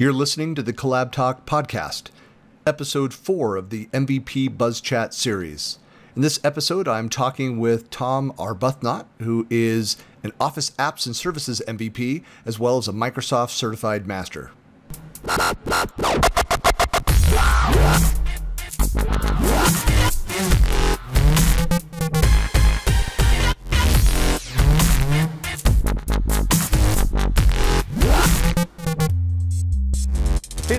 You're listening to the Collab Talk podcast, episode 4 of the MVP Buzz Chat series. In this episode, I'm talking with Tom Arbuthnot, who is an Office Apps and Services MVP, as well as a Microsoft Certified Master.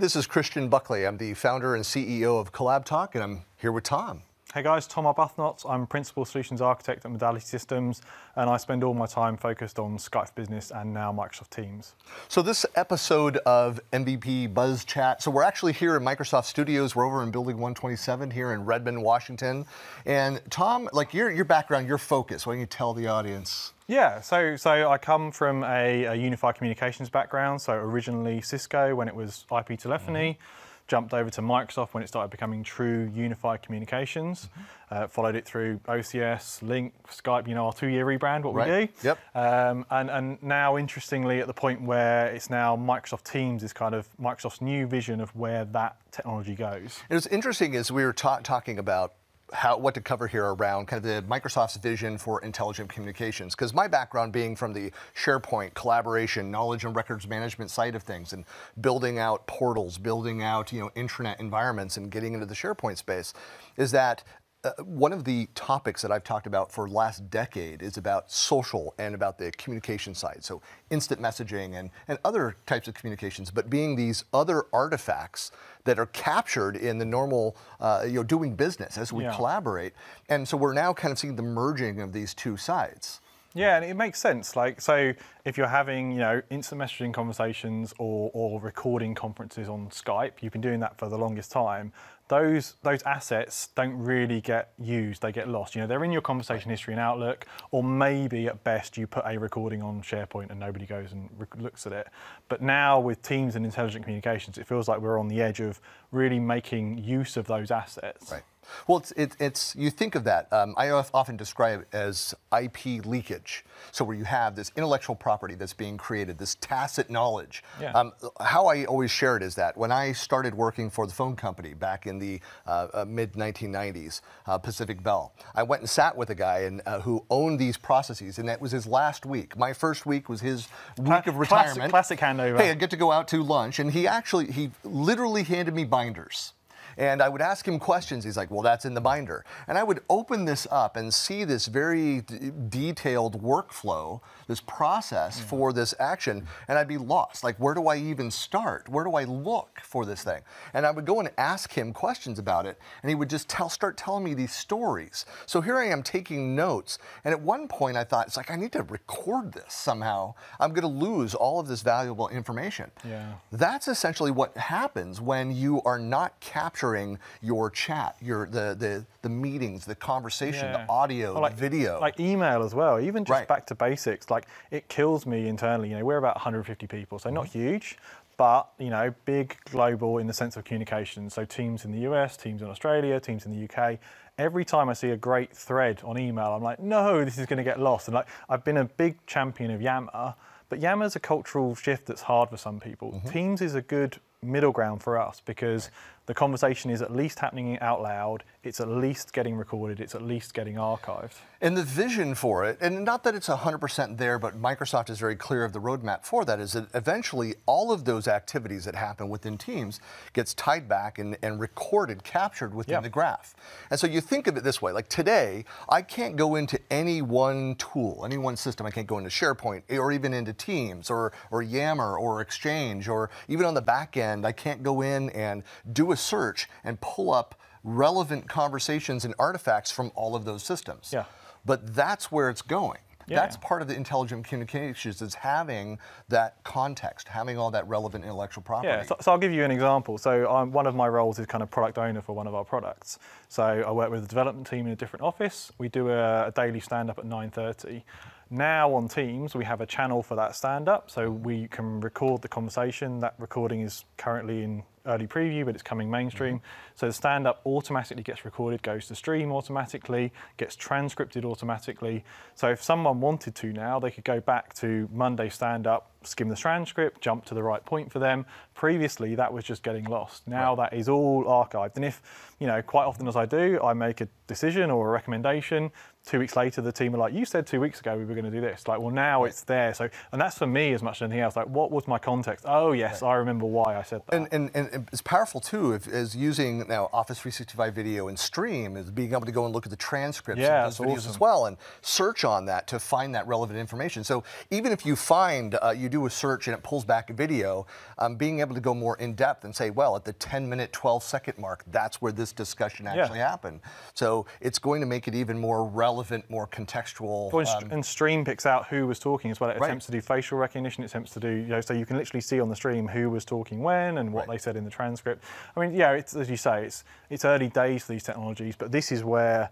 This is Christian Buckley. I'm the founder and CEO of Collab Talk, and I'm here with Tom. Hey guys, Tom Arbuthnot. I'm Principal Solutions Architect at Modality Systems, and I spend all my time focused on Skype for Business and now Microsoft Teams. So this episode of MVP Buzz Chat, so we're actually here in Microsoft Studios. We're over in Building 127 here in Redmond, Washington. And Tom, like your, your background, your focus, why don't you tell the audience? Yeah, so so I come from a, a unified communications background. So originally Cisco when it was IP telephony. Mm-hmm jumped over to Microsoft when it started becoming true unified communications. Mm-hmm. Uh, followed it through OCS, Lync, Skype, you know, our two year rebrand, what right. we do. Yep. Um, and, and now, interestingly, at the point where it's now Microsoft Teams is kind of Microsoft's new vision of where that technology goes. It was interesting as we were ta- talking about how, what to cover here around kind of the Microsoft's vision for intelligent communications. Because my background being from the SharePoint collaboration, knowledge and records management side of things, and building out portals, building out you know intranet environments, and getting into the SharePoint space, is that uh, one of the topics that I've talked about for last decade is about social and about the communication side. So instant messaging and, and other types of communications, but being these other artifacts that are captured in the normal, uh, you know, doing business as we yeah. collaborate. And so we're now kind of seeing the merging of these two sides. Yeah, and it makes sense. Like, so if you're having, you know, instant messaging conversations or, or recording conferences on Skype, you've been doing that for the longest time. Those those assets don't really get used; they get lost. You know, they're in your conversation history in Outlook, or maybe at best you put a recording on SharePoint and nobody goes and looks at it. But now with Teams and intelligent communications, it feels like we're on the edge of really making use of those assets. Right. Well, it's, it, it's you think of that. Um, I often describe it as IP leakage. So where you have this intellectual property that's being created, this tacit knowledge. Yeah. Um, how I always share it is that when I started working for the phone company back in the uh, uh, mid 1990s, uh, Pacific Bell, I went and sat with a guy and, uh, who owned these processes, and that was his last week. My first week was his week of retirement. Classic, classic handover. Hey, I get to go out to lunch, and he actually he literally handed me binders. And I would ask him questions. He's like, well, that's in the binder. And I would open this up and see this very detailed workflow, this process mm-hmm. for this action, and I'd be lost. Like, where do I even start? Where do I look for this thing? And I would go and ask him questions about it, and he would just tell, start telling me these stories. So here I am taking notes. And at one point, I thought, it's like, I need to record this somehow. I'm going to lose all of this valuable information. Yeah. That's essentially what happens when you are not capturing capturing your chat, your the the, the meetings, the conversation, yeah. the audio, like, the video. Like email as well. Even just right. back to basics. Like it kills me internally. You know, we're about 150 people, so mm-hmm. not huge, but you know, big global in the sense of communication. So teams in the US, teams in Australia, teams in the UK. Every time I see a great thread on email, I'm like, no, this is going to get lost. And like, I've been a big champion of Yammer, but Yammer's a cultural shift that's hard for some people. Mm-hmm. Teams is a good middle ground for us because the conversation is at least happening out loud, it's at least getting recorded, it's at least getting archived. And the vision for it, and not that it's 100% there, but Microsoft is very clear of the roadmap for that, is that eventually all of those activities that happen within Teams gets tied back and, and recorded, captured within yep. the graph. And so you think of it this way, like today, I can't go into any one tool, any one system. I can't go into SharePoint or even into Teams or, or Yammer or Exchange or even on the back end, I can't go in and do a search and pull up relevant conversations and artifacts from all of those systems. Yeah. But that's where it's going. Yeah. That's part of the intelligent communications is having that context, having all that relevant intellectual property. Yeah, so, so I'll give you an example. So um, one of my roles is kind of product owner for one of our products. So I work with the development team in a different office. We do a, a daily stand-up at 9.30. Now on Teams, we have a channel for that stand-up, so we can record the conversation. That recording is currently in early preview, but it's coming mainstream. Mm-hmm. So the stand-up automatically gets recorded, goes to stream automatically, gets transcripted automatically. So if someone wanted to now, they could go back to Monday stand-up, skim the transcript, jump to the right point for them. Previously, that was just getting lost. Now right. that is all archived. And if, you know, quite often as I do, I make a decision or a recommendation, two weeks later the team are like you said two weeks ago we were going to do this like well now right. it's there so and that's for me as much as anything else like what was my context oh yes right. i remember why i said that and, and, and it's powerful too if, as using now office 365 video and stream is being able to go and look at the transcripts yeah, of those videos awesome. as well and search on that to find that relevant information so even if you find uh, you do a search and it pulls back a video um, being able to go more in depth and say well at the 10 minute 12 second mark that's where this discussion actually yeah. happened so it's going to make it even more relevant, more contextual. Well, um, and Stream picks out who was talking as well. It right. attempts to do facial recognition. It attempts to do, you know, so you can literally see on the stream who was talking when and what right. they said in the transcript. I mean, yeah, it's, as you say, it's it's early days for these technologies, but this is where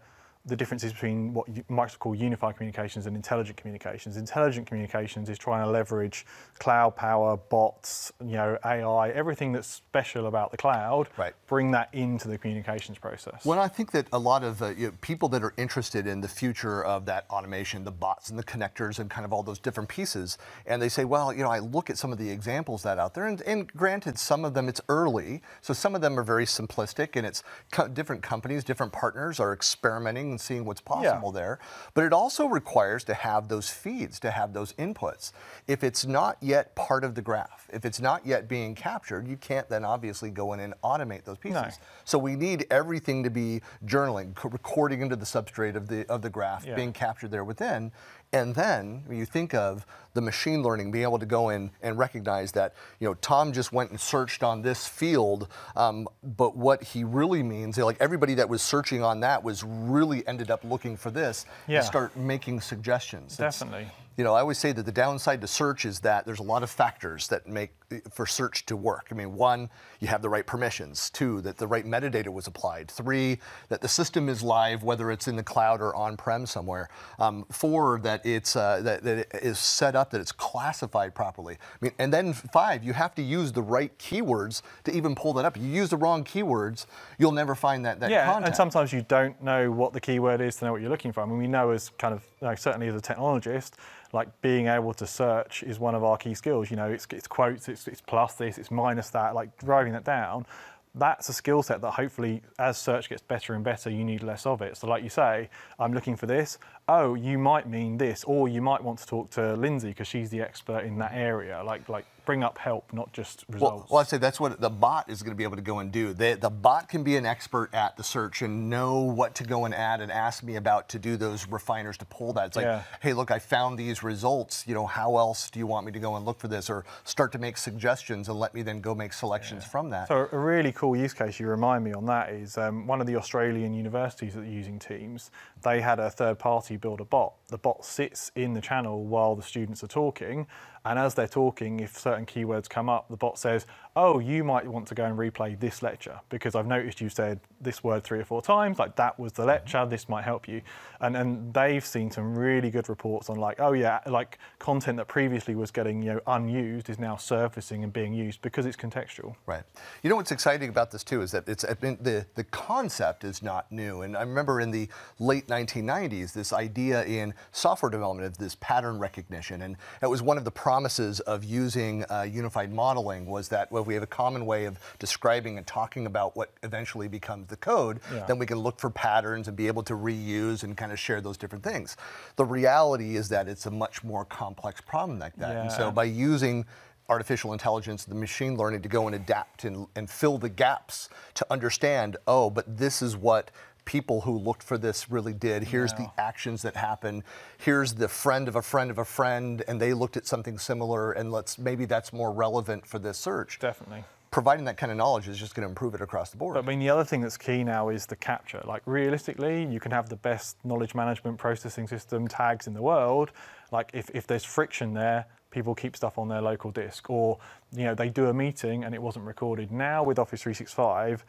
the differences between what Microsoft call unified communications and intelligent communications. Intelligent communications is trying to leverage cloud power, bots, you know, AI, everything that's special about the cloud. Right. Bring that into the communications process. Well, I think that a lot of uh, you know, people that are interested in the future of that automation, the bots and the connectors and kind of all those different pieces, and they say, well, you know, I look at some of the examples that out there, and, and granted, some of them it's early, so some of them are very simplistic, and it's co- different companies, different partners are experimenting and seeing what's possible yeah. there. But it also requires to have those feeds, to have those inputs. If it's not yet part of the graph, if it's not yet being captured, you can't then obviously go in and automate those pieces. No. So we need everything to be journaling, recording into the substrate of the of the graph, yeah. being captured there within. And then when you think of the machine learning being able to go in and recognize that, you know, Tom just went and searched on this field, um, but what he really means, like everybody that was searching on that was really ended up looking for this yeah. and start making suggestions. Definitely. It's, you know, I always say that the downside to search is that there's a lot of factors that make for search to work. I mean, one, you have the right permissions. Two, that the right metadata was applied. Three, that the system is live, whether it's in the cloud or on-prem somewhere. Um, four, that it's uh, that, that it is set up that it's classified properly. I mean, and then five, you have to use the right keywords to even pull that up. If you use the wrong keywords, you'll never find that that yeah, content. and sometimes you don't know what the keyword is to know what you're looking for. I mean, we know as kind of know, certainly as a technologist like being able to search is one of our key skills. You know, it's, it's quotes, it's, it's plus this, it's minus that, like driving that down. That's a skill set that hopefully, as search gets better and better, you need less of it. So, like you say, I'm looking for this. Oh, you might mean this, or you might want to talk to Lindsay because she's the expert in that area. Like, like bring up help, not just results. Well, well, I'd say that's what the bot is going to be able to go and do. The, the bot can be an expert at the search and know what to go and add and ask me about to do those refiners to pull that. It's like, yeah. hey, look, I found these results. You know, how else do you want me to go and look for this, or start to make suggestions and let me then go make selections yeah. from that. So a really cool use case you remind me on that is um, one of the Australian universities that are using Teams. They had a third party build a bot. The bot sits in the channel while the students are talking and as they're talking, if certain keywords come up, the bot says, oh, you might want to go and replay this lecture because I've noticed you said this word three or four times, like that was the lecture, this might help you. And, and they've seen some really good reports on like, oh yeah, like content that previously was getting you know unused is now surfacing and being used because it's contextual. Right. You know what's exciting about this too is that it's the, the concept is not new. And I remember in the late 1990s, this idea in software development of this pattern recognition. And it was one of the promises of using uh, unified modeling was that well, we have a common way of describing and talking about what eventually becomes the code, yeah. then we can look for patterns and be able to reuse and kind of share those different things. The reality is that it's a much more complex problem like that. Yeah. And so by using artificial intelligence, the machine learning to go and adapt and, and fill the gaps to understand, oh, but this is what people who looked for this really did. Here's the actions that happen. Here's the friend of a friend of a friend, and they looked at something similar, and let's maybe that's more relevant for this search. Definitely providing that kind of knowledge is just going to improve it across the board. But I mean, the other thing that's key now is the capture. Like realistically, you can have the best knowledge management processing system tags in the world. Like if, if there's friction there, people keep stuff on their local disk, or you know they do a meeting and it wasn't recorded. Now with Office 365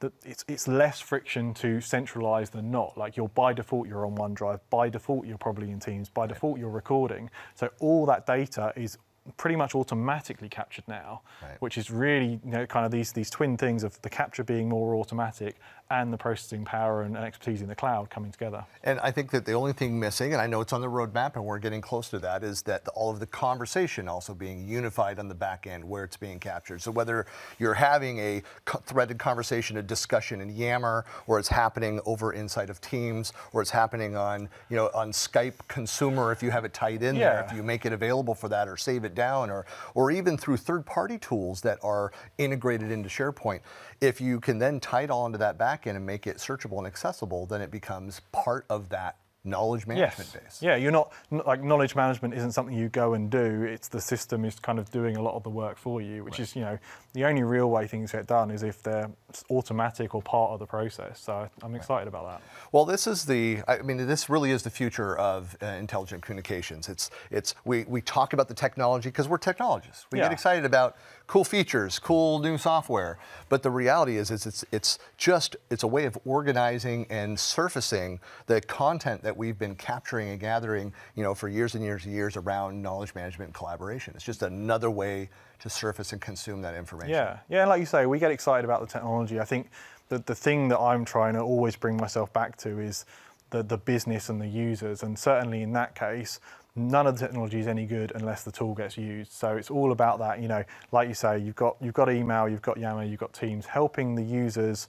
that it's, it's less friction to centralize than not. Like you're by default, you're on OneDrive. By default, you're probably in Teams. By default, you're recording. So all that data is pretty much automatically captured now, Right. which is really you know, kind of these, these twin things of the capture being more automatic and the processing power and, expertise in the cloud coming together. And I think that the only thing missing, and I know it's on the roadmap and we're getting close to that, is that all of the conversation also being unified on the back end where it's being captured. So whether you're having a threaded conversation, a discussion in Yammer, or it's happening over inside of Teams, or it's happening on, you know, on Skype consumer if you have it tied in there, if you make it available for that or save it down, or, or even through third-party tools that are integrated into SharePoint. If you can then tie it all into that and make it searchable and accessible, then it becomes part of that knowledge management yes. base. Yeah, you're not like knowledge management isn't something you go and do. It's the system is kind of doing a lot of the work for you, which is you know the only real way things get done is if they're automatic or part of the process. So I'm excited about that. Well, this is the, I mean, this really is the future of uh, intelligent communications. It's, it's, we, we talk about the technology because we're technologists. We Yeah. get excited about cool features, cool new software. But the reality is, is it's, it's just, it's a way of organizing and surfacing the content that we've been capturing and gathering, you know, for years and years and years around knowledge management and collaboration. It's just another way to surface and consume that information. Yeah, yeah, like you say, we get excited about the technology. I think the the thing that I'm trying to always bring myself back to is the the business and the users, and certainly in that case. None of the technology is any good unless the tool gets used. So it's all about that, you know, like you say, you've got you've got email, you've got Yammer, you've got Teams, helping the users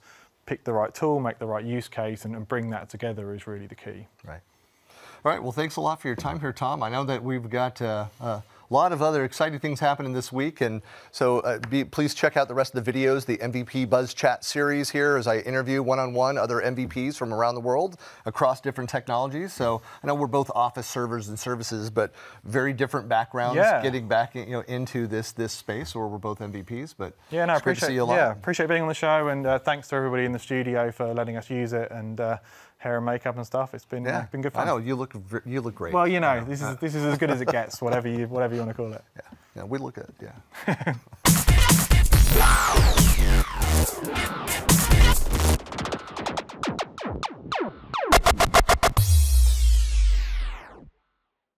pick the right tool, make the right use case, and, and bring that together is really the key. Right. All right. Well, thanks a lot for your time here, Tom. I know that we've got uh, a lot of other exciting things happening this week, and so uh, be, please check out the rest of the videos, the MVP Buzz Chat series here, as I interview one-on-one other MVPs from around the world across different technologies. So I know we're both office servers and services, but very different backgrounds. Yeah. Getting back, you know, into this this space, where we're both MVPs. But Yeah, no, I it's great to appreciate see you live. yeah, appreciate being on the show, and uh, thanks to everybody in the studio for letting us use it and uh, hair and makeup and stuff. It's been yeah. been good fun. I know you look you look great. Well, you know, know. this is uh, this is as good as it gets. Whatever you whatever you want to call it. Yeah, yeah, we look good. Yeah.